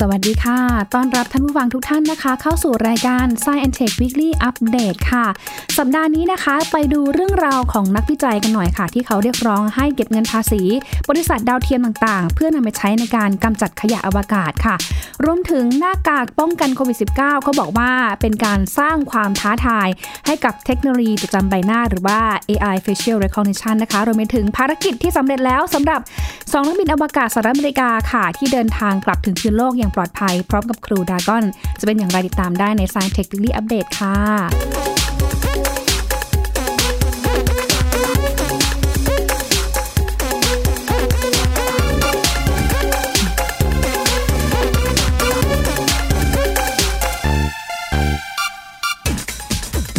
สวัสดีค่ะ ต้อนรับท่านผู้ฟังทุกท่านนะคะ เข้าสู่รายการ Science and Tech Weekly Update ค่ะ สัปดาห์นี้นะคะ ไปดูเรื่องราวของนักวิจัยกันหน่อยค่ะ ที่เขาเรียกร้องให้เก็บเงินภาษี บริษัทดาวเทียมต่างๆ เพื่อนำไปใช้ในการกำจัดขยะอวกาศค่ะ รวมถึงหน้ากากป้องกันโควิด -19 เขาบอกว่าเป็นการสร้างความท้าทาย ให้กับเทคโนโลยีจดจำใบหน้าหรือว่า AI facial recognition นะคะ รวมไปถึงภารกิจที่สำเร็จแล้วสำหรับสองนักบินอวกาศสหรัฐอเมริกาค่ะ ที่เดินทางกลับถึงพื้นโลกอย่างปลอดภัย พร้อมกับครูดากอน จะเป็นอย่างไรติดตามได้ใน Science Tech Daily Update ค่ะ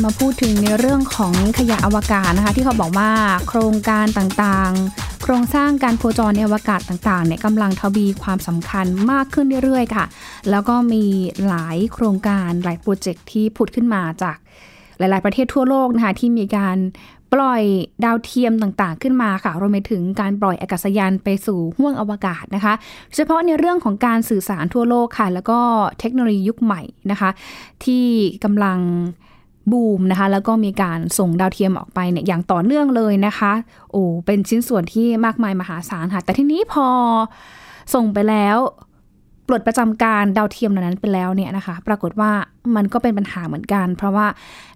มาพูดถึงในเรื่องของขยะอวกาศนะคะ ที่เขาบอกว่าโครงการต่างๆ โครงสร้างการโคจรในอวกาศต่างๆเนี่ยกำลังทวีความสำคัญมากขึ้นเรื่อยๆ ค่ะ แล้วก็มีหลายโครงการหลายโปรเจกต์ที่ผุดขึ้นมาจากหลาย ๆ ประเทศทั่วโลกนะคะที่มีการปล่อยดาวเทียมต่างๆ ขึ้นมาค่ะรวมไปถึงการปล่อยอากาศยานไปสู่ห้วงอวกาศนะคะ เฉพาะในเรื่องของการสื่อสารทั่วโลกค่ะ แล้วก็เทคโนโลยียุคใหม่นะคะ ที่กำลัง บูมนะคะ แล้วก็มีการส่งดาวเทียมออกไปเนี่ยอย่างต่อเนื่องเลยนะคะ โอ้เป็นชิ้นส่วนที่มากมายมหาศาลค่ะ แต่ทีนี้พอส่งไปแล้วปลดประจำการดาวเทียมเหล่านั้นไปแล้วเนี่ยนะคะ ปรากฏว่ามันก็เป็นปัญหาเหมือนกัน เพราะว่า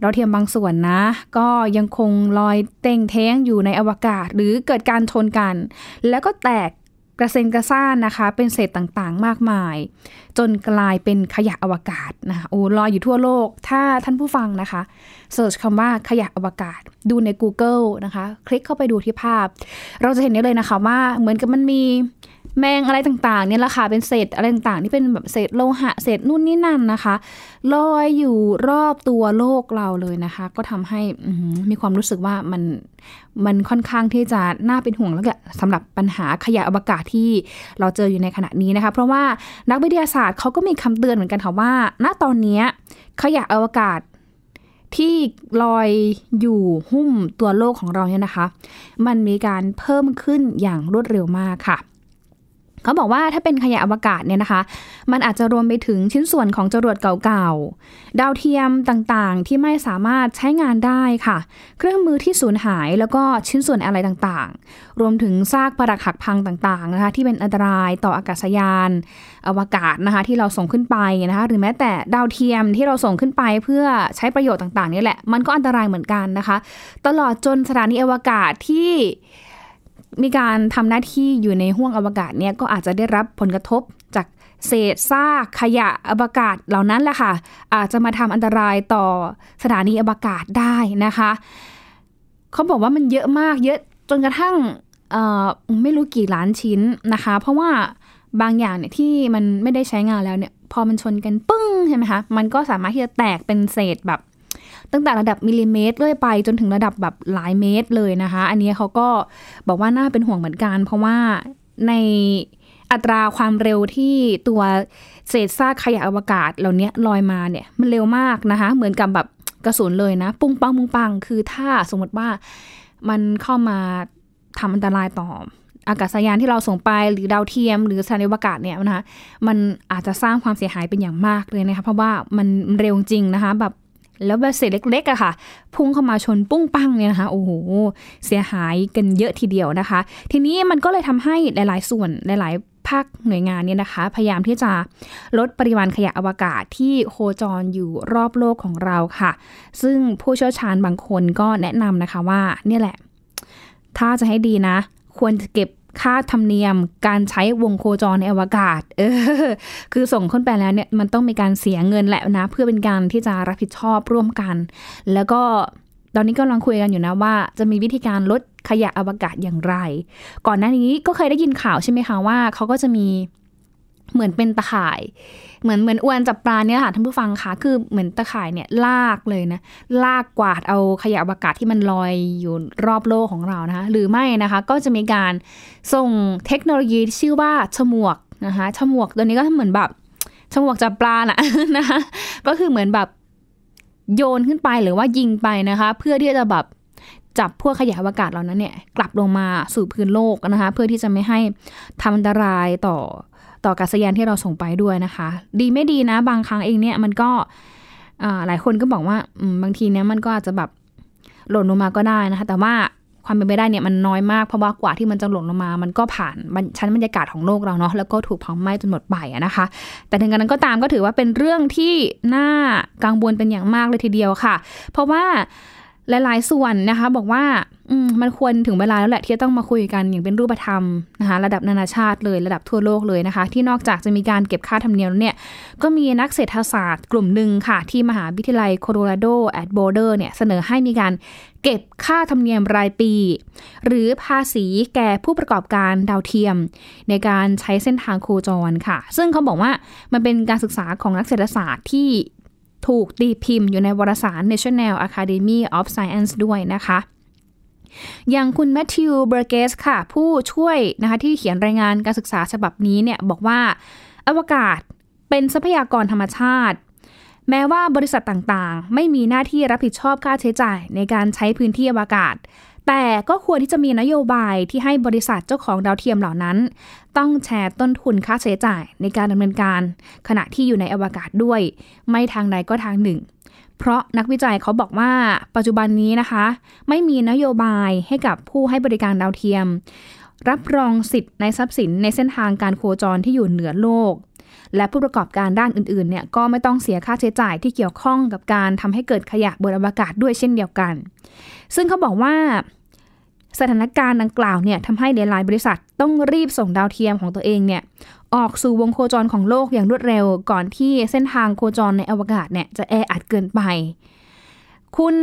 ดาวเทียมบางส่วนนะ ก็ยังคงลอยเต่งแท้งอยู่ในอวกาศ หรือเกิดการชนกัน แล้วก็แตก กระเซ็นกระซ่านนะคะ เป็นเศษต่างๆ มากมาย จนกลายเป็นขยะอวกาศนะคะโอ้ลอยอยู่ทั่วโลก ถ้าท่านผู้ฟังนะคะเสิร์ชคำว่าขยะอวกาศ ดูใน Google นะคะ คลิกเข้าไปดูที่ภาพ เราจะเห็นได้เลยนะคะว่าเหมือนกับมันมี แมงอะไรต่างๆเนี่ยแหละค่ะเป็นเศษอะไรต่างๆที่เป็นแบบเศษโลหะเศษนู่นนี่นั่นนะคะลอยอยู่รอบตัวโลกเราเลยนะคะ ก็ทำให้มีความรู้สึกว่ามันมันค่อนข้างที่จะน่าเป็นห่วงแล้วก็สำหรับปัญหาขยะอวกาศที่เราเจออยู่ในขณะนี้นะคะ เพราะว่านักวิทยาศาสตร์เขาก็มีคำเตือนเหมือนกันค่ะว่า ณตอนนี้ขยะอวกาศที่ลอยอยู่หุ้มตัวโลกของเราเนี่ยนะคะ มันมีการเพิ่มขึ้นอย่างรวดเร็วมากค่ะ เขาบอกว่าถ้าเป็นขยะอวกาศเนี่ยนะคะ มันอาจจะรวมไปถึงชิ้นส่วนของจรวดเก่าๆ ดาวเทียมต่างๆ ที่ไม่สามารถใช้งานได้ค่ะ เครื่องมือที่สูญหายแล้วก็ชิ้นส่วนอะไรต่างๆ รวมถึงซากปรักหักพังต่างๆนะคะ ที่เป็นอันตรายต่ออากาศยาน อวกาศนะคะที่เราส่งขึ้นไปนะคะ หรือแม้แต่ดาวเทียมที่เราส่งขึ้นไปเพื่อใช้ประโยชน์ต่างๆนี่แหละ มันก็อันตรายเหมือนกันนะคะ ตลอดจนสถานีอวกาศที่ มีการทำหน้าที่อยู่ในห้วงอวกาศเนี่ยก็อาจจะได้รับผลกระทบจากเศษซากขยะอวกาศเหล่านั้นแหละค่ะ อาจจะมาทำอันตรายต่อสถานีอวกาศได้นะคะเขาบอกว่ามันเยอะมากเยอะจนกระทั่งไม่รู้กี่ล้านชิ้นนะคะ เพราะว่าบางอย่างเนี่ยที่มันไม่ได้ใช้งานแล้วเนี่ย พอมันชนกันปึ้งใช่ไหมคะมันก็สามารถที่จะแตกเป็นเศษแบบ ตั้งแต่ระดับมิลลิเมตรเรื่อยไปจนถึงระดับแบบหลายเมตรเลยนะคะ อันนี้เขาก็บอกว่าน่าเป็นห่วงเหมือนกัน เพราะว่าในอัตราความเร็วที่ตัวเศษซากขยะอวกาศเหล่านี้ลอยมาเนี่ยมันเร็วมากนะคะ เหมือนกับแบบกระสุนเลยนะ ปุ้งปังปุ้งปังคือถ้าสมมติว่ามันเข้ามาทำอันตรายต่ออากาศยานที่เราส่งไปหรือดาวเทียม หรือสถานีอวกาศเนี่ยนะคะมันอาจจะสร้างความเสียหายเป็นอย่างมากเลยนะคะเพราะว่ามันเร็วจริงนะคะ แบบ แล้วแบบเศษเล็กๆอะค่ะ พุ่งเข้ามาชนปุ้งปังเนี่ยนะคะโอ้โหเสียหายกันเยอะทีเดียวนะคะ ทีนี้มันก็เลยทำให้หลาย ๆ ส่วนหลาย ๆ ภาคหน่วยงานเนี่ยนะคะ พยายามที่จะลดปริมาณขยะอวกาศที่โคจรอยู่รอบโลกของเราค่ะ ซึ่งผู้เชี่ยวชาญบางคนก็แนะนำนะคะว่าเนี่ยแหละ ถ้าจะให้ดีนะ ควรจะเก็บ ค่าธรรมเนียมการใช้วงโคจรในอวกาศ เออ คือส่งขึ้นไปแล้วเนี่ยมันต้องมีการเสียเงินแหละนะ เพื่อเป็นการที่จะรับผิดชอบร่วมกัน แล้วก็ตอนนี้กำลังคุยกันอยู่นะว่า จะมีวิธีการลดขยะอวกาศอย่างไร ก่อนหน้านี้ก็เคยได้ยินข่าวใช่ไหมคะว่าเขาก็จะมีเหมือนเป็นตะข่าย เหมือนเหมือนอวนจับปลาเนี่ยค่ะท่านผู้ฟังคะคือเหมือนตะข่ายเนี่ยลากเลยนะ ลากกวาดเอาขยะอวกาศที่มันลอยอยู่รอบโลกของเรานะคะ หรือไม่นะคะก็จะมีการส่งเทคโนโลยีที่ชื่อว่าฉมวกนะคะฉมวกตัวนี้ก็เหมือนแบบฉมวกจับปลาน่ะนะคะก็คือเหมือนแบบโยนขึ้นไปหรือว่ายิงไปนะคะ เพื่อที่จะแบบจับพวกขยะอวกาศเหล่านั้นเนี่ยกลับลงมาสู่พื้นโลกนะคะ เพื่อที่จะไม่ให้ทำอันตรายต่อ ต่อกาศยานที่เราส่งไปด้วยนะคะ ดีไม่ดีนะ บางครั้งเองเนี่ยมันก็หลายคนก็บอกว่าบางทีเนี่ยมันก็อาจจะแบบหล่นลงมาก็ได้นะคะ แต่ว่าความเป็นไปได้เนี่ยมันน้อยมากเพราะว่ากว่าที่มันจะหล่นลงมา มันก็ผ่านชั้นบรรยากาศของโลกเราเนาะแล้วก็ถูกเผาไหม้จนหมดไปนะคะ แต่ถึงกระนั้นก็ตามก็ถือว่าเป็นเรื่องที่น่ากังวลเป็นอย่างมากเลยทีเดียวค่ะ เพราะว่า หลายๆ ส่วนนะคะ บอกว่ามันควรถึงเวลาแล้วแหละที่จะต้องมาคุยกันอย่างเป็นรูปธรรมนะคะระดับนานาชาติเลยระดับทั่วโลกเลยนะคะ ที่นอกจากจะมีการเก็บค่าธรรมเนียมเนี่ยก็มีนักเศรษฐศาสตร์กลุ่มหนึ่งค่ะ ที่มหาวิทยาลัยโคโลราโดแอดโบเดอร์เนี่ยเสนอให้มีการเก็บค่าธรรมเนียมรายปี หรือภาษีแก่ผู้ประกอบการดาวเทียม ในการใช้เส้นทางโคจรค่ะ ซึ่งเขาบอกว่ามันเป็นการศึกษาของนักเศรษฐศาสตร์ที่ ถูกตีพิมพ์อยู่ในวารสาร National Academy of Science ด้วยนะคะ อย่างคุณแมทธิว เบอร์เกสค่ะ ผู้ช่วยนะคะที่เขียนรายงานการศึกษาฉบับนี้เนี่ยบอกว่าอวกาศเป็นทรัพยากรธรรมชาติ แม้ว่าบริษัทต่างๆ ไม่มีหน้าที่รับผิดชอบค่าใช้จ่ายในการใช้พื้นที่อวกาศ แต่ก็ควรที่จะมีนโยบายที่ให้บริษัทเจ้าของดาวเทียมเหล่านั้น ต้องแชร์ต้นทุนค่าใช้จ่ายในการดำเนินการ ขณะที่อยู่ในอวกาศด้วย ไม่ทางใดก็ทางหนึ่ง เพราะนักวิจัยเขาบอกว่าปัจจุบันนี้นะคะ ไม่มีนโยบายให้กับผู้ให้บริการดาวเทียม รับรองสิทธิ์ในทรัพย์สินในเส้นทางการโคจรที่อยู่เหนือโลกและผู้ประกอบการด้านอื่นๆ เนี่ยก็ไม่ต้องเสียค่าใช้จ่ายที่เกี่ยวข้องกับการทำให้เกิดขยะบนอวกาศด้วยเช่นเดียวกัน ซึ่งเขาบอกว่า สถานการณ์ดังกล่าวเนี่ยทำให้หลายบริษัทต้องรีบส่งดาวเทียมของตัวเองเนี่ยออกสู่วงโคจรของโลกอย่างรวดเร็ว ก่อนที่เส้นทางโคจรในอวกาศเนี่ยจะแออัดเกินไป คุณ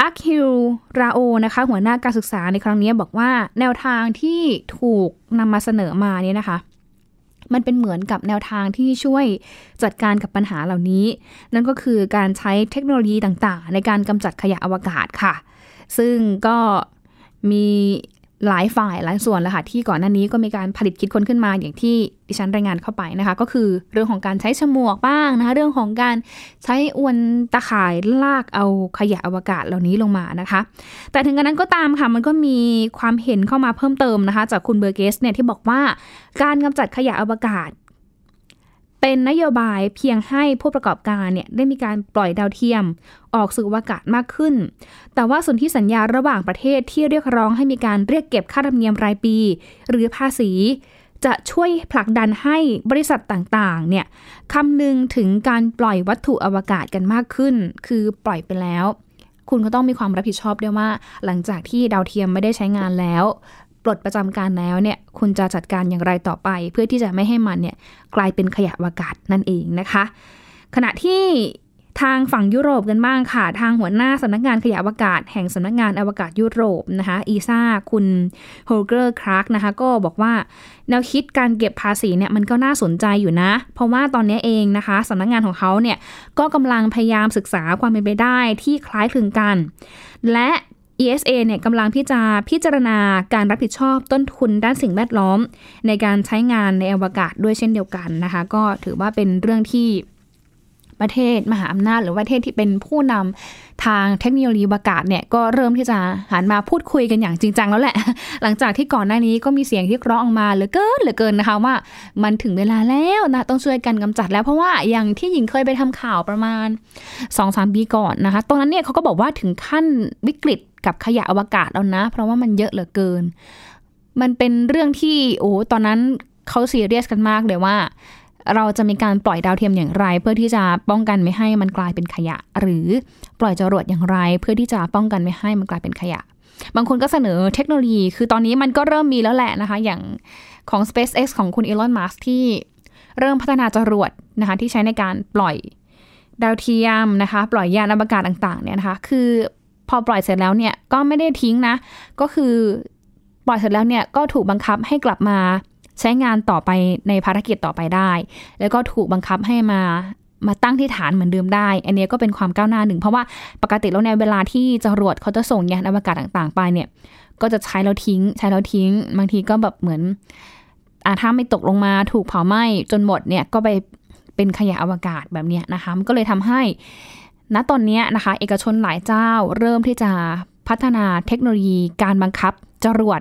อาคิวราโอนะคะหัวหน้าการศึกษาในครั้งนี้บอกว่าแนวทางที่ถูกนำมาเสนอมาเนี่ยนะคะ มันเป็นเหมือนกับแนวทางที่ช่วยจัดการกับปัญหาเหล่านี้ นั่นก็คือการใช้เทคโนโลยีต่างๆ ในการกำจัดขยะอวกาศค่ะ ซึ่งก็มีหลายฝ่ายหลายส่วนแล้วค่ะที่ก่อนหน้านี้ก็มีการผลิตคิดค้นขึ้นมาอย่างที่ดิฉันรายงานเข้าไปนะคะ ก็คือเรื่องของการใช้ฉมวกบ้างนะคะเรื่องของการใช้อวนตะข่ายลากเอาขยะอวกาศเหล่านี้ลงมานะคะ แต่ถึงกระนั้นก็ตามค่ะมันก็มีความเห็นเข้ามาเพิ่มเติมนะคะ จากคุณเบอร์เกสเนี่ยที่บอกว่าการกำจัดขยะอวกาศ เป็นนโยบายเพียงให้ผู้ประกอบการเนี่ยได้มีการปล่อยดาวเทียม ออกสู่อวกาศมากขึ้น แต่ว่าส่วนที่สัญญาระหว่างประเทศที่เรียกร้องให้มีการเรียกเก็บค่าธรรมเนียมรายปี หรือภาษี จะช่วยผลักดันให้บริษัทต่างๆเนี่ยคำนึงถึงการปล่อยวัตถุอวกาศกันมากขึ้น คือปล่อยไปแล้ว คุณก็ต้องมีความรับผิดชอบด้วยว่า หลังจากที่ดาวเทียมไม่ได้ใช้งานแล้ว ปลดประจำการแล้วเนี่ยคุณจะจัดการอย่างไรต่อไป เพื่อที่จะไม่ให้มันเนี่ยกลายเป็นขยะอากาศนั่นเองนะคะ ขณะที่ทางฝั่งยุโรปกันบ้างค่ะ ทางหัวหน้าสำนักงานขยะอวกาศ แห่งสำนักงานอวกาศยุโรปนะคะ ESA คุณโฮลเกอร์ครากนะคะก็บอกว่า แนวคิดการเก็บภาษีเนี่ยมันก็น่าสนใจอยู่นะ เพราะว่าตอนนี้เองนะคะสำนักงานของเขาเนี่ยก็กำลังพยายามศึกษาความเป็นไปได้ที่คล้ายคลึงกัน และ ESA เนี่ยกำลังพิจาพิจารณาการรับผิดชอบต้นทุนด้านสิ่งแวดล้อม ในการใช้งานในอวกาศด้วยเช่นเดียวกันนะคะ ก็ถือว่าเป็นเรื่องที่ประเทศมหาอำนาจ หรือประเทศที่เป็นผู้นำทางเทคโนโลยีอวกาศเนี่ยก็เริ่มที่จะหันมาพูดคุยกันอย่างจริงจังแล้วแหละ หลังจากที่ก่อนหน้านี้ก็มีเสียงที่ร้องออกมาเหลือเกินเหลือเกินนะคะว่า มันถึงเวลาแล้วนะต้องช่วยกันกำจัดแล้วเพราะว่าอย่างที่หญิงเคยไปทำข่าวประมาณ2อสปีก่อนนะคะตรงนั้นเนี่ยเขาก็บอกว่าถึงขั้นวิกฤต กับขยะอวกาศแล้วนะ เพราะว่ามันเยอะเหลือเกิน มันเป็นเรื่องที่โอ้ตอนนั้นเขาซีเรียสกันมากเลยว่า เราจะมีการปล่อยดาวเทียมอย่างไร เพื่อที่จะป้องกันไม่ให้มันกลายเป็นขยะ หรือปล่อยจรวดอย่างไร เพื่อที่จะป้องกันไม่ให้มันกลายเป็นขยะ บางคนก็เสนอเทคโนโลยี คือตอนนี้มันก็เริ่มมีแล้วแหละนะคะ อย่างของ SpaceX ของคุณอีลอนมัสที่เริ่มพัฒนาจรวดนะคะที่ใช้ในการปล่อยดาวเทียมนะคะ ปล่อยยานอวกาศต่างๆเนี่ยนะคะ คือ พอปล่อยเสร็จแล้วเนี่ยก็ไม่ได้ทิ้งนะ ก็คือปล่อยเสร็จแล้วเนี่ยก็ถูกบังคับให้กลับมาใช้งานต่อไปในภารกิจต่อไปได้ แล้วก็ถูกบังคับให้มามาตั้งที่ฐานเหมือนเดิมได้ อันนี้ก็เป็นความก้าวหน้าหนึ่ง เพราะว่าปกติแล้วในเวลาที่จรวดเขาจะส่งยานอวกาศต่างๆ ไปเนี่ย ก็จะใช้แล้วทิ้ง ใช้แล้วทิ้ง บางทีก็แบบเหมือนอาถ้าไม่ตกลงมาถูกเผาไหม้จนหมดเนี่ยก็ไปเป็นขยะอวกาศแบบนี้นะคะมันก็เลยทำให้ ณตอนนี้นะคะ เอกชนหลายเจ้าเริ่มที่จะพัฒนาเทคโนโลยีการบังคับจรวด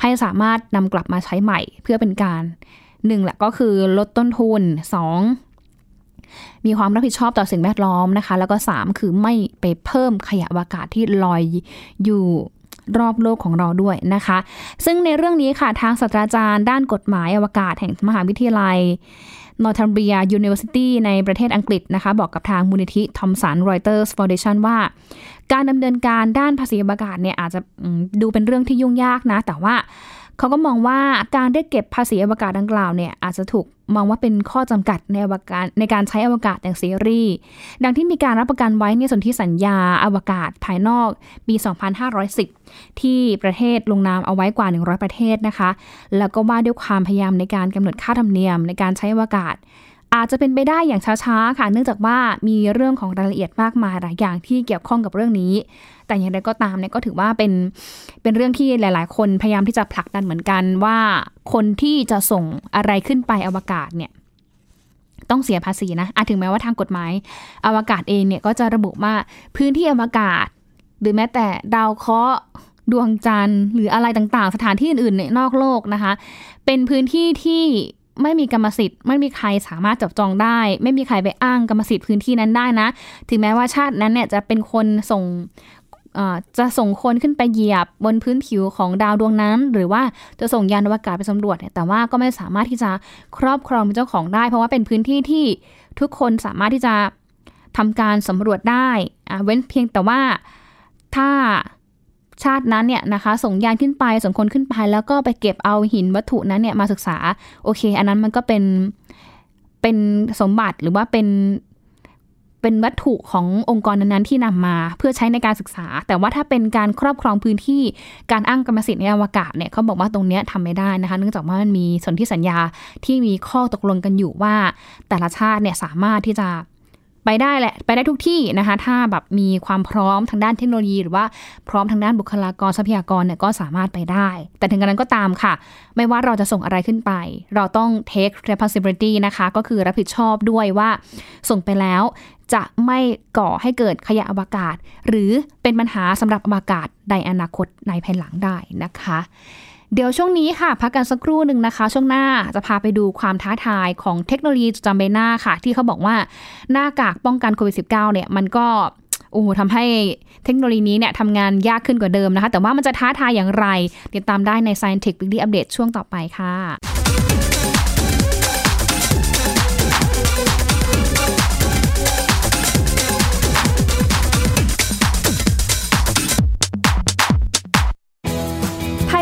ให้สามารถนำกลับมาใช้ใหม่เพื่อเป็นการหนึ่งแหละก็คือลดต้นทุนสองมีความรับผิดชอบต่อสิ่งแวดล้อมนะคะ แล้วก็สามคือไม่ไปเพิ่มขยะอากาศที่ลอยอยู่ รอบโลกของเราด้วยนะคะ ซึ่งในเรื่องนี้ค่ะทางศาสตราจารย์ด้านกฎหมายอวกาศแห่งมหาวิทยาลัย Northumbria University ในประเทศอังกฤษนะคะ บอกกับทางมูลนิธิ Thomson Reuters Foundation ว่า การดำเนินการด้านภาษีอวกาศเนี่ยอาจจะดูเป็นเรื่องที่ยุ่งยากนะ แต่ว่า เขาก็มองว่าการได้เก็บภาษีอวกาศดังกล่าวเนี่ยอาจจะถูกมองว่าเป็นข้อจำกัดในอวกาศในการใช้อวกาศอย่างเสรีดังที่มีการรับประกันไว้ในส่วนที่สัญญาอวกาศภายนอกปี 2510 ที่ประเทศลงนามเอาไว้กว่า 100 ประเทศนะคะ แล้วก็ว่าด้วยความพยายามในการกำหนดค่าธรรมเนียมในการใช้อวกาศ อาจจะเป็นไปได้อย่างช้าๆค่ะ เนื่องจากว่ามีเรื่องของรายละเอียดมากมายหลายอย่างที่เกี่ยวข้องกับเรื่องนี้ แต่อย่างไรก็ตามเนี่ยก็ถือว่าเป็นเป็นเรื่องที่หลาย ๆ คนพยายามที่จะผลักดันเหมือนกันว่า คนที่จะส่งอะไรขึ้นไปอวกาศเนี่ยต้องเสียภาษีนะอาถึงแม้ว่าทางกฎหมายอวกาศเองเนี่ยก็จะระบุว่าพื้นที่อวกาศ หรือแม้แต่ดาวเคราะห์ดวงจันทร์หรืออะไรต่างๆ สถานที่อื่นๆในนอกโลกนะคะ เป็นพื้นที่ที่ ไม่มีกรรมสิทธิ์ ไม่มีใครสามารถจับจองได้ ไม่มีใครไปอ้างกรรมสิทธิ์พื้นที่นั้นได้นะ ถึงแม้ว่าชาตินั้นเนี่ยจะเป็นคนส่งจะส่งคนขึ้นไปเหยียบบนพื้นผิวของดาวดวงนั้น หรือว่าจะส่งยานอวกาศไปสำรวจแต่ว่าก็ไม่สามารถที่จะครอบครองเป็นเจ้าของได้ เพราะว่าเป็นพื้นที่ที่ทุกคนสามารถที่จะทำการสำรวจได้เว้นเพียงแต่ว่าถ้า ชาตินั้นเนี่ยนะคะส่งยานขึ้นไปส่งคนขึ้นไป แล้วก็ไปเก็บเอาหินวัตถุนั้นเนี่ยมาศึกษาโอเค อันนั้นมันก็เป็นเป็นสมบัติหรือว่าเป็นเป็นวัตถุขององค์กรนั้นๆที่นำมาเพื่อใช้ในการศึกษา แต่ว่าถ้าเป็นการครอบครองพื้นที่การอ้างกรรมสิทธิ์ในอวกาศเนี่ยเขาบอกว่าตรงนี้ทำไม่ได้นะคะ เนื่องจากว่ามันมีสนธิสัญญาที่มีข้อตกลงกันอยู่ว่า แต่ละชาติเนี่ยสามารถที่จะ ไปได้แหละ ไปได้ทุกที่นะคะ ถ้าแบบมีความพร้อมทางด้านเทคโนโลยี หรือว่าพร้อมทางด้านบุคลากรทรัพยากรเนี่ยก็สามารถไปได้ แต่ถึงกระนั้นก็ตามค่ะ ไม่ว่าเราจะส่งอะไรขึ้นไป เราต้อง take responsibility นะคะ ก็คือรับผิดชอบด้วยว่าส่งไปแล้วจะไม่ก่อให้เกิดขยะอวกาศ หรือเป็นปัญหาสำหรับอวกาศในอนาคตในภายหลังได้นะคะ เดี๋ยวช่วงนี้ค่ะ พักกันสักครู่หนึ่งนะคะ ช่วงหน้าจะพาไปดูความท้าทายของเทคโนโลยีจำใบหน้าค่ะ ที่เขาบอกว่าหน้ากากป้องกันโควิด -19 เนี่ยมันก็โอ้โหทำให้เทคโนโลยีนี้เนี่ยทำงานยากขึ้นกว่าเดิมนะคะ แต่ว่ามันจะท้าทายอย่างไร ติดตามได้ใน Science Tech Weekly Update ช่วงต่อไปค่ะ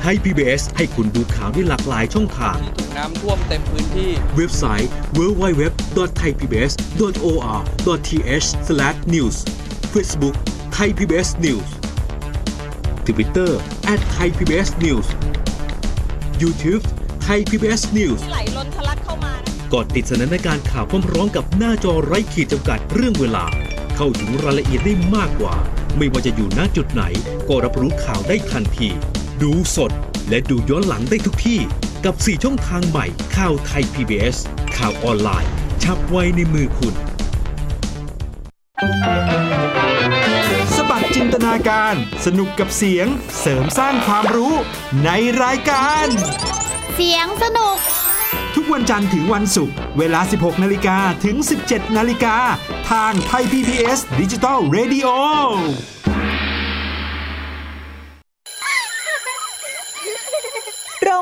ไทย PBS ให้คุณดูข่าวได้หลากหลายช่องทางถูกน้ำท่วมเต็มพื้นที่ เว็บไซต์ www.thaipbs.or.th/news Facebook Thai PBS News Twitter @thaipbsnews YouTube Thai PBS News ไหลล้นทะลักเข้ามากดติดสนันในการข่าวพร้อมๆกับหน้าจอไร้ขีดจำกัดเรื่องเวลา เข้าถึงรายละเอียดได้มากกว่า ไม่ว่าจะอยู่ณจุดไหน ก็รับรู้ข่าวได้ทันที ดูสดและดูย้อนหลังได้ทุกที่ กับ 4 ช่องทางใหม่ข่าวไทย PBS ข่าวออนไลน์ ชับไว้ในมือคุณ สบัดจินตนาการ สนุกกับเสียงเสริมสร้างความรู้ในรายการ เสียงสนุก ทุกวันจันทร์ถึงวันศุกร์เวลา 16 นาฬิกาถึง 17 นาฬิกา ทางไทย PPS ดิจิตอล Radio โรง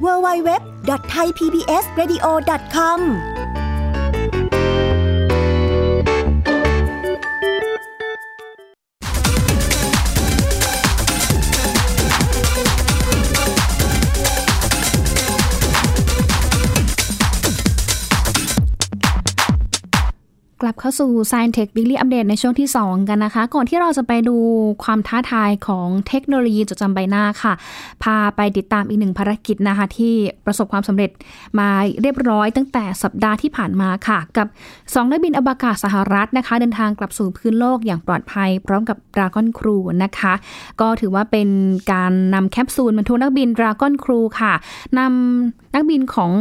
www.thaipbsradio.com ลับเข้าสู่ Science Tech Weekly Update ในช่วงที่ 2 กันนะคะ ก่อนที่เราจะไปดูความท้าทายของเทคโนโลยีจดจำใบหน้าค่ะ พาไปติดตามอีกหนึ่งภารกิจนะคะ ที่ประสบความสำเร็จมาเรียบร้อยตั้งแต่สัปดาห์ที่ผ่านมาค่ะ กับ 2 นักบินอวกาศสหรัฐนะคะ เดินทางกลับสู่พื้นโลกอย่างปลอดภัย พร้อมกับ Dragon Crew นะคะ ก็ถือว่าเป็นการนำแคปซูลบรรทุกนักบิน Dragon Crew ค่ะนำนักบินของ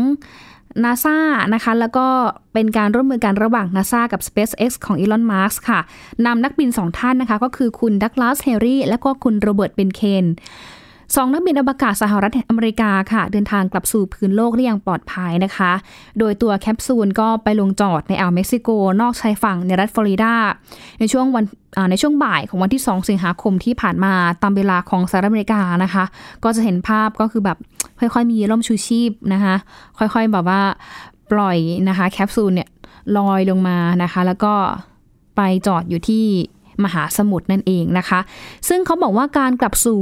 นาซานะคะ แล้วก็เป็นการร่วมมือกันระหว่างนาซากับ SpaceX ของ Elon Musk ค่ะนำนักบินสองท่านนะคะ ก็คือคุณดักลาสเฮอร์ลีย์และก็คุณโรเบิร์ตเบนเคน สองนักบินอวกาศสหรัฐอเมริกาค่ะ เดินทางกลับสู่พื้นโลกได้อย่างปลอดภัยนะคะ โดยตัวแคปซูลก็ไปลงจอดในอ่าวเม็กซิโก นอกชายฝั่งในรัฐฟลอริดา ในช่วงวันในช่วงบ่ายของวันที่ 2 สิงหาคมที่ผ่านมาตามเวลาของสหรัฐอเมริกานะคะ ก็จะเห็นภาพก็คือแบบค่อยๆ มีร่มชูชีพนะคะ ค่อยๆแบบว่าปล่อยนะคะแคปซูลเนี่ยลอยลงมานะคะ แล้วก็ไปจอดอยู่ที่มหาสมุทรนั่นเองนะคะ ซึ่งเขาบอกว่าการกลับสู่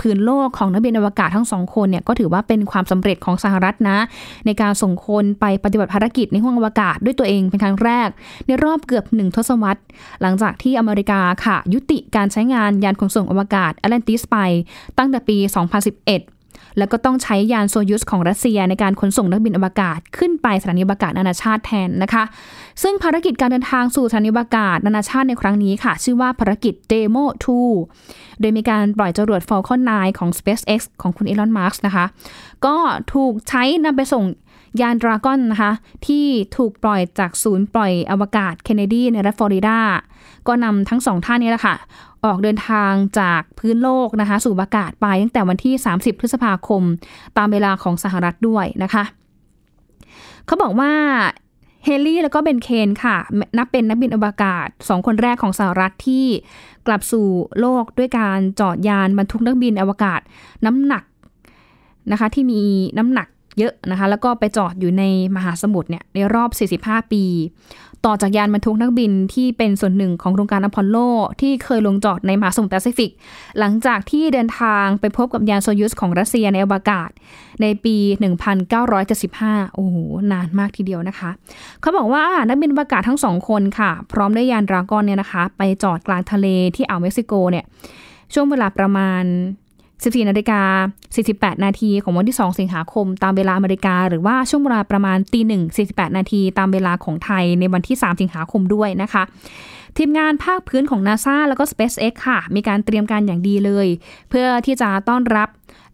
พื้นโลกของนักบินอวกาศทั้งสองคนเนี่ยก็ถือว่าเป็นความสำเร็จของสหรัฐนะ ในการส่งคนไปปฏิบัติภารกิจในห้วงอวกาศด้วยตัวเองเป็นครั้งแรก ในรอบเกือบหนึ่งทศวรรษ หลังจากที่อเมริกาค่ะ ยุติการใช้งานยานขนส่งอวกาศแอตแลนติสไป ตั้งแต่ปี 2011 แล้วก็ต้องใช้ยานโซยุสของรัสเซียในการขนส่งนักบินอวกาศขึ้นไปสถานีอวกาศนานาชาติแทนนะคะ ซึ่งภารกิจการเดินทางสู่สถานีอวกาศนานาชาติในครั้งนี้ค่ะ ชื่อว่าภารกิจ Demo 2 โดยมีการปล่อยจรวด Falcon 9 ของ SpaceX ของคุณอีลอนมัสนะคะ ก็ถูกใช้นำไปส่ง ยานดราก้อนนะคะ ที่ถูกปล่อยจากศูนย์ปล่อยอวกาศเคนเนดีในรัฐฟลอริดา ก็นำทั้งสองท่านนี้แหละค่ะ ออกเดินทางจากพื้นโลกนะคะ สู่อากาศไปตั้งแต่วันที่ 30 พฤษภาคม ตามเวลาของสหรัฐด้วยนะคะ เขาบอกว่าเฮลี่แล้วก็เบนเคนค่ะ นับเป็นนักบินอวกาศสองคนแรกของสหรัฐที่กลับสู่โลกด้วยการจอดยานบรรทุกนักบินอวกาศน้ำหนักนะคะที่มีน้ำหนัก เยอะนะคะ แล้วก็ไปจอดอยู่ในมหาสมุทรเนี่ยในรอบ 45 ปี ต่อจากยานบรรทุกนักบินที่เป็นส่วนหนึ่งของโครงการอพอลโล ที่เคยลงจอดในมหาสมุทรแปซิฟิก หลังจากที่เดินทางไปพบกับยานโซยุสของรัสเซียในอวกาศ ในปี 1975 โอ้โห นานมากทีเดียวนะคะ เขาบอกว่านักบินอวกาศทั้งสองคนค่ะ พร้อมด้วยยานดราก้อนเนี่ยนะคะ ไปจอดกลางทะเลที่อ่าวเม็กซิโกเนี่ยช่วงเวลาประมาณ 14นาฬิกา48 นาทีของวันที่ 2 สิงหาคม ตามเวลาอเมริกา หรือว่าช่วงเวลาประมาณตีหนึ่ง48 นาทีตามเวลาของไทยในวันที่ 3 สิงหาคมด้วยนะคะ ทีมงานภาคพื้นของ NASA แล้วก็ SpaceX ค่ะ มีการเตรียมการอย่างดีเลย เพื่อที่จะต้อนรับ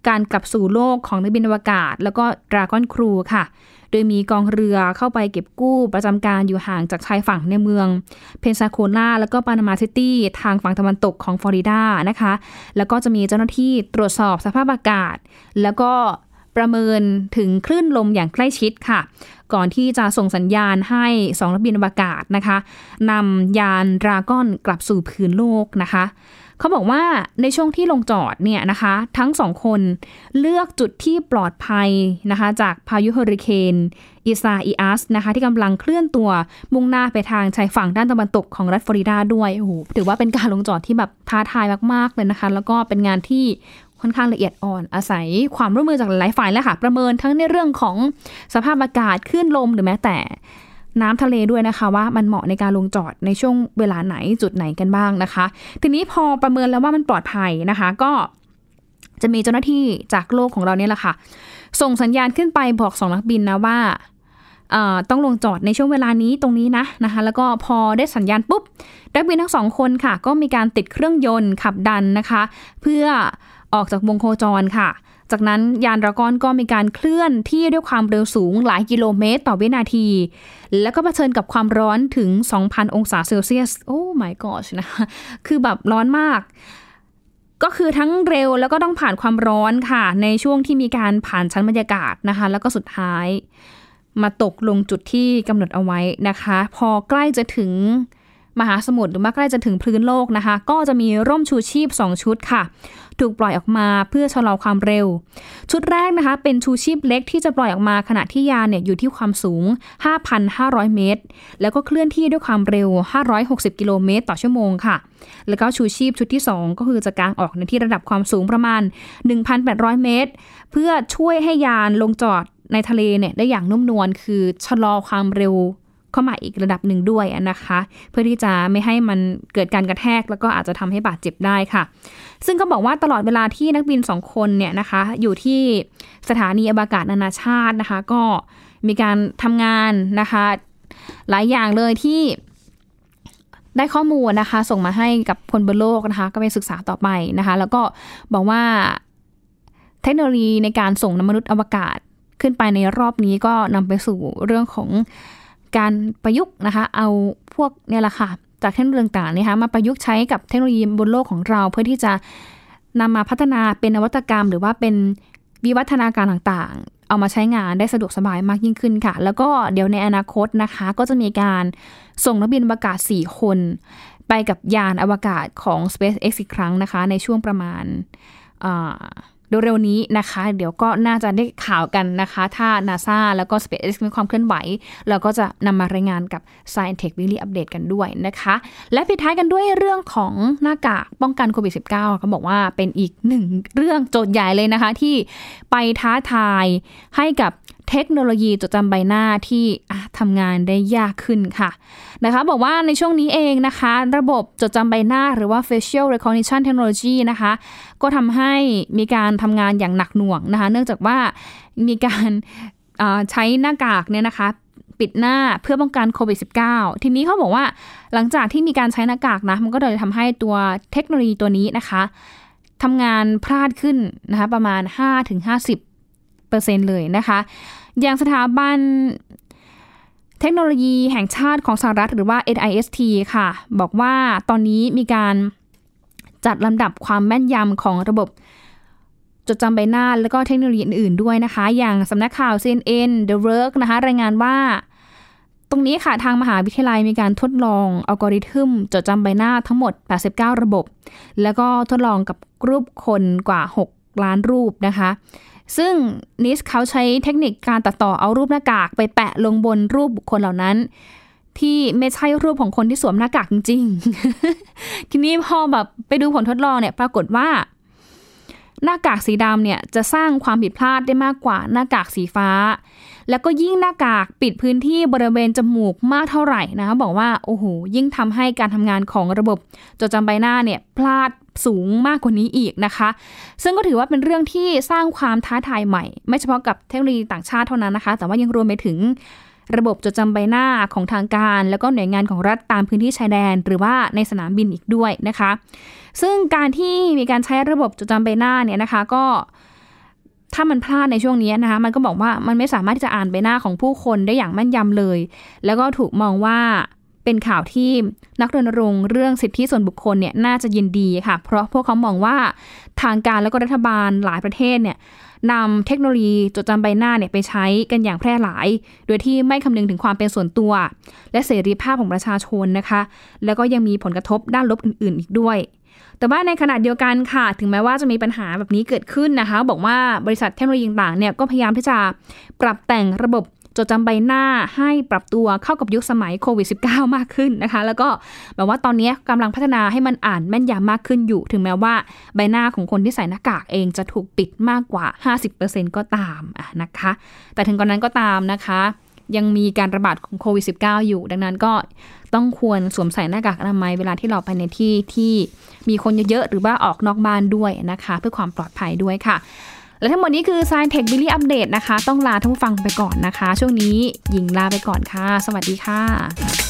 การกลับสู่โลกของนักบินอวกาศ แล้วก็ Dragon Crew ค่ะ โดยมีกองเรือเข้าไปเก็บกู้ประจำการอยู่ห่างจากชายฝั่งในเมือง เพนซาโคลาแล้วก็ปานามาซิตี้ทางฝั่งตะวันตกของฟลอริดานะคะ แล้วก็จะมีเจ้าหน้าที่ตรวจสอบสภาพอากาศ แล้วก็ประเมินถึงคลื่นลมอย่างใกล้ชิดค่ะ ก่อนที่จะส่งสัญญาณให้สองนักบินอวกาศนะคะนำยานดราก้อนกลับสู่พื้นโลกนะคะ เขาบอกว่าในช่วงที่ลงจอดเนี่ยนะคะ ทั้งสองคนเลือกจุดที่ปลอดภัยนะคะ จากพายุเฮอริเคนอิซาอิอัสนะคะ ที่กำลังเคลื่อนตัวมุ่งหน้าไปทางชายฝั่งด้านตะวันตกของรัฐฟลอริดาด้วยโอ้โหถือว่าเป็นการลงจอดที่แบบท้าทายมากๆเลยนะคะ แล้วก็เป็นงานที่ค่อนข้างละเอียดอ่อนอาศัยความร่วมมือจากหลายฝ่ายแล้วค่ะ ประเมินทั้งในเรื่องของสภาพอากาศคลื่นลมหรือแม้แต่ น้ำทะเลด้วยนะคะ ว่ามันเหมาะในการลงจอดในช่วงเวลาไหนจุดไหนกันบ้างนะคะ ทีนี้พอประเมินแล้วว่ามันปลอดภัยนะคะ ก็จะมีเจ้าหน้าที่จากโลกของเราเนี่ยแหละค่ะ ส่งสัญญาณขึ้นไปบอกสองนักบินนะว่าต้องลงจอดในช่วงเวลานี้ตรงนี้นะนะคะ แล้วก็พอได้สัญญาณปุ๊บนักบินทั้งสองคนค่ะ ก็มีการติดเครื่องยนต์ขับดันนะคะ เพื่อออกจากวงโคจรค่ะ จากนั้นยานดราก้อนก็มีการเคลื่อนที่ด้วยความเร็วสูงหลายกิโลเมตรต่อวินาที แล้วก็เผชิญกับความร้อนถึง 2,000 องศาเซลเซียส โอ้ my gosh นะคะคือแบบร้อนมาก ก็คือทั้งเร็วแล้วก็ต้องผ่านความร้อนค่ะ ในช่วงที่มีการผ่านชั้นบรรยากาศนะคะ แล้วก็สุดท้ายมาตกลงจุดที่กำหนดเอาไว้นะคะ พอใกล้จะถึง มหาสมุทรหรือว่าใกล้จะถึงพื้นโลกนะคะ ก็จะมีร่มชูชีพ 2 ชุดค่ะ ถูกปล่อยออกมาเพื่อชะลอความเร็ว ชุดแรกนะคะ เป็นชูชีพเล็กที่จะปล่อยออกมาขณะที่ยานเนี่ยอยู่ที่ความสูง 5,500 เมตร แล้วก็เคลื่อนที่ด้วยความเร็ว 560 กิโลเมตร ต่อชั่วโมงค่ะ แล้วก็ชูชีพชุดที่ 2 ก็คือจะกางออกในที่ระดับความสูงประมาณ 1,800 เมตร เพื่อช่วยให้ยานลงจอดในทะเลเนี่ยได้อย่างนุ่มนวลคือชะลอความเร็ว เข้ามาอีกระดับหนึ่งด้วยนะคะ เพื่อที่จะไม่ให้มันเกิดการกระแทก แล้วก็อาจจะทำให้บาดเจ็บได้ค่ะ ซึ่งก็บอกว่าตลอดเวลาที่นักบินสองคนเนี่ยนะคะ อยู่ที่สถานีอวกาศนานาชาตินะคะ ก็มีการทำงานนะคะ หลายอย่างเลยที่ได้ข้อมูลนะคะ ส่งมาให้กับคนบนโลกนะคะ ก็ไปศึกษาต่อไปนะคะ แล้วก็บอกว่าเทคโนโลยีในการส่งนมนุษย์อวกาศขึ้นไปในรอบนี้ก็นำไปสู่เรื่องของ การประยุกต์นะคะ เอาพวกเนี่ยแหละค่ะ จากเทคโนโลยีต่างๆนะคะมาประยุกต์ใช้กับเทคโนโลยีบนโลกของเรา เพื่อที่จะนำมาพัฒนาเป็นนวัตกรรม หรือว่าเป็นวิวัฒนาการต่างๆ เอามาใช้งานได้สะดวกสบายมากยิ่งขึ้นค่ะ แล้วก็เดี๋ยวในอนาคตนะคะ ก็จะมีการส่งนักบินอวกาศ 4 คน ไปกับยานอวกาศของ SpaceX อีกครั้งนะคะ ในช่วงประมาณ เร็วๆนี้นะคะ เดี๋ยวก็น่าจะได้ข่าวกันนะคะ ถ้า NASA แล้วก็ SpaceX มีความเคลื่อนไหว เราก็จะนำมารายงานกับ Science Tech Weekly Update กันด้วยนะคะ และปิดท้ายกันด้วยเรื่องของหน้ากากป้องกันโควิด -19 เขาบอกว่าเป็นอีกหนึ่งเรื่องโจทย์ใหญ่เลยนะคะ ที่ไปท้าทายให้กับ เทคโนโลยีจดจำใบหน้าที่ทำงานได้ยากขึ้นค่ะนะคะบอกว่าในช่วงนี้เองนะคะ ระบบจดจำใบหน้าหรือว่า facial recognition technology นะคะ ก็ทำให้มีการทำงานอย่างหนักหน่วงนะคะ เนื่องจากว่ามีการใช้หน้ากากเนี่ยนะคะปิดหน้าเพื่อป้องกันโควิด -19 ทีนี้เขาบอกว่าหลังจากที่มีการใช้หน้ากากนะ มันก็เลยทำให้ตัวเทคโนโลยีตัวนี้นะคะทำงานพลาดขึ้นนะคะประมาณ 5-50%เลยนะคะ อย่างสถาบันเทคโนโลยีแห่งชาติของสหรัฐหรือว่า NIST ค่ะ บอกว่าตอนนี้มีการจัดลำดับความแม่นยำของระบบจดจำใบหน้า แล้วก็เทคโนโลยีอื่นๆด้วยนะคะ อย่างสำนักข่าว CNN The Work นะคะ รายงานว่า ตรงนี้ค่ะ ทางมหาวิทยาลัยมีการทดลองอัลกอริทึมจดจำใบหน้าทั้งหมด 89 ระบบ แล้วก็ทดลองกับรูปคนกว่า 6 ล้านรูปนะคะ ซึ่งนิสเขาใช้เทคนิคการตัดต่อเอารูปหน้ากากไปแปะลงบนรูปบุคคลเหล่านั้น ที่ไม่ใช่รูปของคนที่สวมหน้ากากจริง ๆ ทีนี้พอแบบไปดูผลทดลองเนี่ยปรากฏว่า หน้ากากสีดำเนี่ยจะสร้างความผิดพลาดได้มากกว่าหน้ากากสีฟ้า แล้วก็ยิ่งหน้ากากปิดพื้นที่บริเวณจมูกมากเท่าไหร่นะคะบอกว่าโอ้โหยิ่งทำให้การทำงานของระบบจดจำใบหน้าเนี่ยพลาดสูงมากกว่านี้อีกนะคะ ซึ่งก็ถือว่าเป็นเรื่องที่สร้างความท้าทายใหม่ ไม่เฉพาะกับเทคโนโลยีต่างชาติเท่านั้นนะคะ แต่ว่ายังรวมไปถึงระบบจดจำใบหน้าของทางการ แล้วก็หน่วยงานของรัฐตามพื้นที่ชายแดน หรือว่าในสนามบินอีกด้วยนะคะ ซึ่งการที่มีการใช้ระบบจดจำใบหน้าเนี่ยนะคะก็ถ้ามันพลาดในช่วงนี้นะคะ มันก็บอกว่ามันไม่สามารถที่จะอ่านใบหน้าของผู้คนได้อย่างแม่นยำเลย แล้วก็ถูกมองว่า เป็นข่าวที่นักรณรงค์เรื่องสิทธิส่วนบุคคลเนี่ยน่าจะยินดีค่ะ เพราะพวกเขามองว่าทางการแล้วก็รัฐบาลหลายประเทศเนี่ยนำเทคโนโลยีจดจำใบหน้าเนี่ยไปใช้กันอย่างแพร่หลาย โดยที่ไม่คำนึงถึงความเป็นส่วนตัว และเสรีภาพของประชาชนนะคะ แล้วก็ยังมีผลกระทบด้านลบอื่น ๆ อีกด้วย แต่ว่าในขณะเดียวกันค่ะ ถึงแม้ว่าจะมีปัญหาแบบนี้เกิดขึ้นนะคะ บอกว่าบริษัทเทคโนโลยีต่างเนี่ยก็พยายามที่จะปรับแต่งระบบ จดจำใบหน้าให้ปรับตัวเข้ากับยุคสมัยโควิด -19 มากขึ้นนะคะ แล้วก็แบบว่าตอนนี้กำลังพัฒนาให้มันอ่านแม่นยำมากขึ้นอยู่ ถึงแม้ว่าใบหน้าของคนที่ใส่หน้ากากเองจะถูกปิดมากกว่า 50%ก็ตามะนะคะ แต่ถึงกรนั้นก็ตามนะคะ ยังมีการระบาดของโควิด -19 อยู่ ดังนั้นก็ต้องควรสวมใส่หน้ากากอนามัยเวลาที่เราไปในที่ที่มีคนเยอะๆหรือว่าออกนอกบ้านด้วยนะคะ เพื่อความปลอดภัยด้วยค่ะ และทั้งหมดนี้คือ Science Tech Billy Update นะคะ ต้องลาท่านผู้ฟังไปก่อนนะคะ ช่วงนี้หญิงลาไปก่อนค่ะ สวัสดีค่ะ